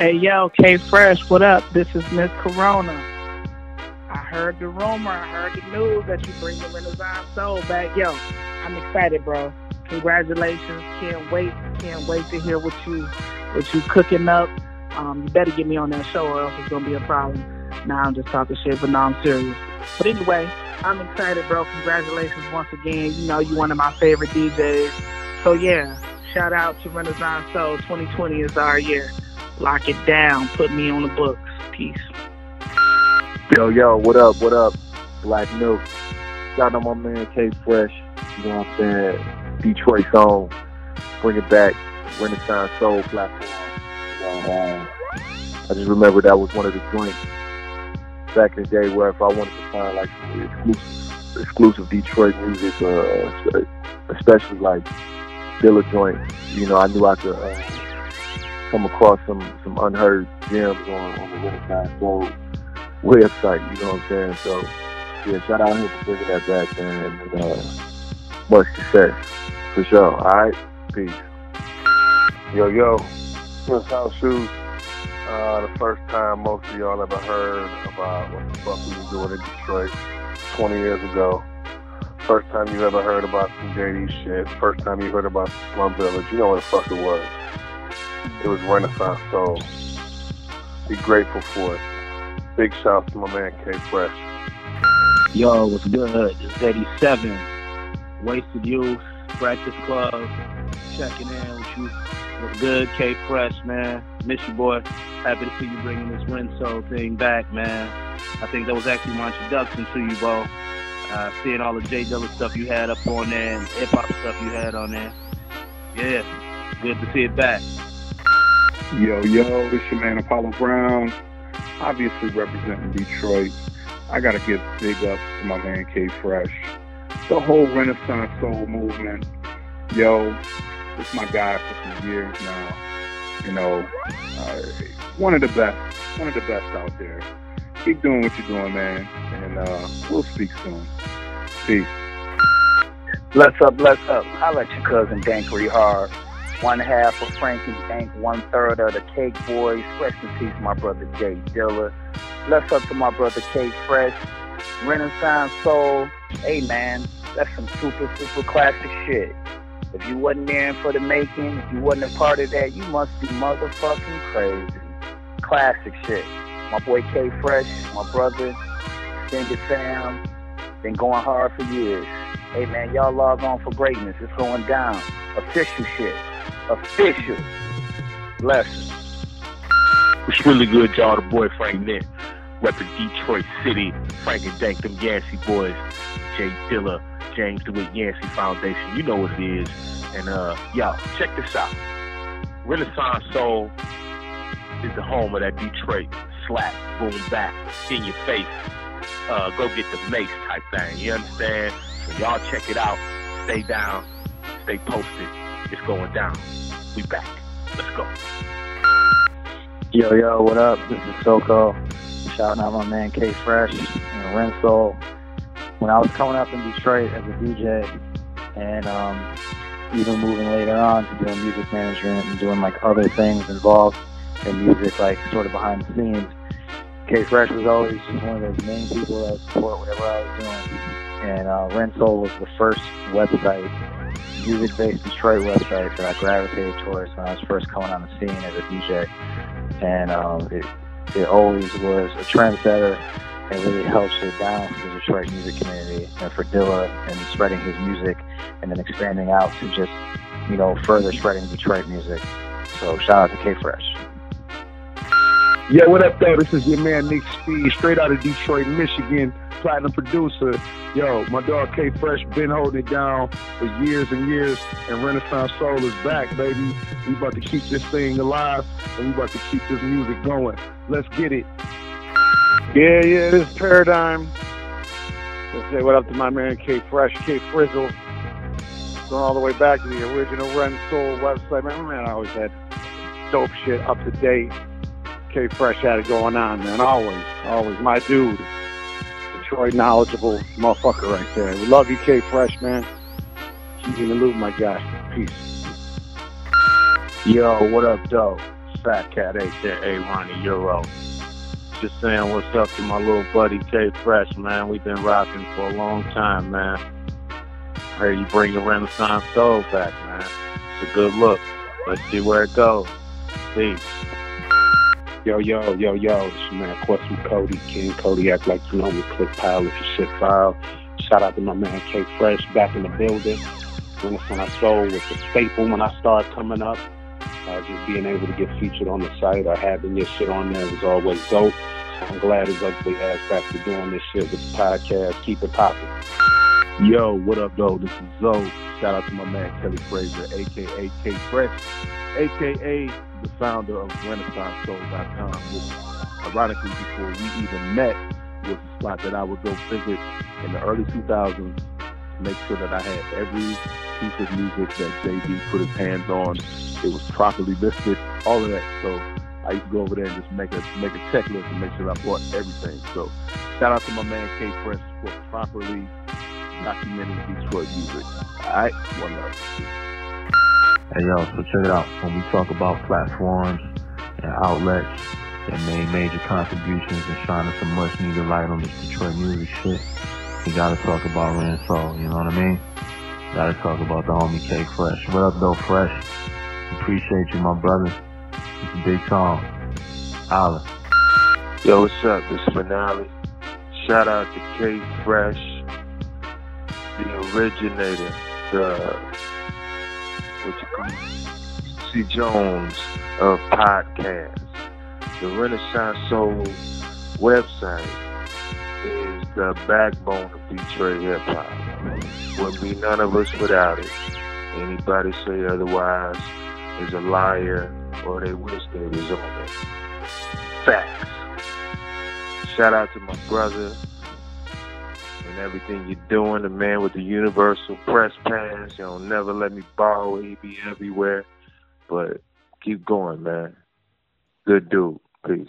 Hey yo, K Fresh, what up? This is Miss Corona. I heard the rumor, I heard the news that you bring the Renaissance Soul back. Yo, I'm excited, bro. Congratulations. Can't wait. Can't wait to hear what you what you cooking up. Um, you better get me on that show or else it's gonna be a problem. Now I'm just talking shit, but now I'm serious. But anyway, I'm excited, bro. Congratulations once again. You know you're one of my favorite DJs. So yeah, shout out to Renaissance Soul. 2020 is our year. Lock it down. Put me on the books. Peace. Yo, yo, what up, what up? Black Milk. Shout out my man K Fresh. You know what I'm saying? Detroit song. Bring it back. Renaissance Soul platform. Um, I just remember that was one of the joints back in the day where if I wanted to find like exclusive, exclusive Detroit music, uh, especially like Dilla joint, you know, I knew I could uh, come across some some unheard gems on, on the Renaissance Soul website. You know what I'm saying? So yeah, shout out him for bringing that back, man. And, uh, much success for sure. All right, peace. Yo, yo, Prince House Shoes. Uh, the first time most of y'all ever heard about what the fuck we was doing in Detroit 20 years ago. First time you ever heard about some JD shit. First time you heard about Slum Village. You know what the fuck it was. It was Renaissance Soul. Be grateful for it. Big shout to my man K Fresh. Yo, what's good? Is 87. Wasted Youth, Breakfast Club, checking in with you. What's good? K Fresh, man. Miss you, boy. Happy to see you bringing this Renso thing back, man. I think that was actually my introduction to you, bro. Uh, seeing all the J Dilla stuff you had up on there and hip hop stuff you had on there. Yeah, good to see it back. Yo, yo, this your man Apollo Brown. Obviously representing Detroit. I gotta give big ups to my man K Fresh. The whole Renaissance Soul movement. Yo, it's my guy for some years now. You know, uh, one of the best, one of the best out there. Keep doing what you're doing, man, and uh, we'll speak soon. Peace. Bless up, bless up. I let your cousin Dankery Hard. One half of Frankie Dank, one third of the Cake Boys. Rest in peace, my brother Jay Dilla. Bless up to my brother K Fresh. Renaissance Soul. Hey man, that's some super, super classic shit. If you wasn't there for the making, if you wasn't a part of that, you must be motherfucking crazy. Classic shit. My boy K Fresh, my brother, extended fam, been going hard for years. Hey man, y'all log on for greatness. It's going down. Official shit. Official. Blessings. It's really good, y'all. The boy Frank Nitt, repping Detroit City. Frank and Dank, them Yancey boys. Jay Dilla, James DeWitt Yancey Foundation. You know what it is. And uh, y'all, check this out. Renaissance Soul is the home of that Detroit slap, boom, back, in your face. Uh, go get the mace type thing. You understand? So y'all check it out. Stay down. Stay posted. It's going down. We back. Let's go. Yo, yo, what up? This is Soko. Shouting out my man K Fresh and Renso. When I was coming up in Detroit as a DJ and um, even moving later on to doing music management and doing like other things involved in music, like sort of behind the scenes, K Fresh was always just one of those main people that support whatever I was doing. And uh, was the first website, music-based Detroit website that I gravitated towards when I was first coming on the scene as a DJ. And um, it, it always was a trendsetter and really helped down for the Detroit music community and for Dilla and spreading his music and then expanding out to just, you know, further spreading Detroit music. So shout out to K Fresh. Yeah, what up, though? This is your man Nick Speed, straight out of Detroit, Michigan, platinum producer. Yo, my dog K Fresh been holding it down for years and years, and Renaissance Soul is back, baby. We about to keep this thing alive, and we about to keep this music going. Let's get it. Yeah, yeah, this is Paradigm. Let's say what up to my man K Fresh, K Frizzle. Going all the way back to the original Ren Soul website. Man, man, I always had dope shit up to date. K Fresh had it going on, man. Always, always. My dude. Detroit knowledgeable motherfucker right there. We love you, K Fresh, man. Keep in the loop, my guy. Peace. Yo, what up, though? Fat Cat, aka Ronnie Euro. Just saying what's up to my little buddy K Fresh, man. We've been rocking for a long time, man. Heard you bring the Renaissance Soul back, man. It's a good look. Let's see where it goes. Peace. Yo, yo, yo, yo, it's your man Question Cody, King Cody, act like you know me, click pile if your shit file. Shout out to my man K Fresh back in the building. Renaissance Soul was a staple when I started coming up. Uh, just being able to get featured on the site or having your shit on there was always dope. I'm glad his ugly ass back to doing this shit with the podcast. Keep it popping. Yo, what up, though? This is Zoe. Shout out to my man Kelly Fraser, aka K Fresh, aka the founder of RenaissanceSoul.com, which, ironically, before we even met, was a spot that I would go visit in the early 2000s to make sure that I had every piece of music that JD put his hands on. It was properly listed, all of that. So I used to go over there and just make a make a checklist and make sure I bought everything. So shout out to my man K Fresh for properly documenting Detroit music. Alright, one love. Hey yo, so check it out. When we talk about platforms and outlets that made major contributions and shining some much needed light on this Detroit music shit, we gotta talk about Ren Soul, you know what I mean? Gotta talk about the homie K Fresh. What up though, Fresh? Appreciate you, my brother. It's a big song. Holla. Yo, what's up? This Finale. Shout out to K Fresh, the originator, the uh, what you call? C. Jones of podcasts. The Renaissance Soul website is the backbone of Detroit hip hop. Wouldn't be none of us without it. Anybody say otherwise is a liar or they wish they was on it. Facts. Shout out to my brother everything you're doing, the man with the universal press pass. You don't never let me borrow. He be everywhere. But keep going, man. Good dude. Peace.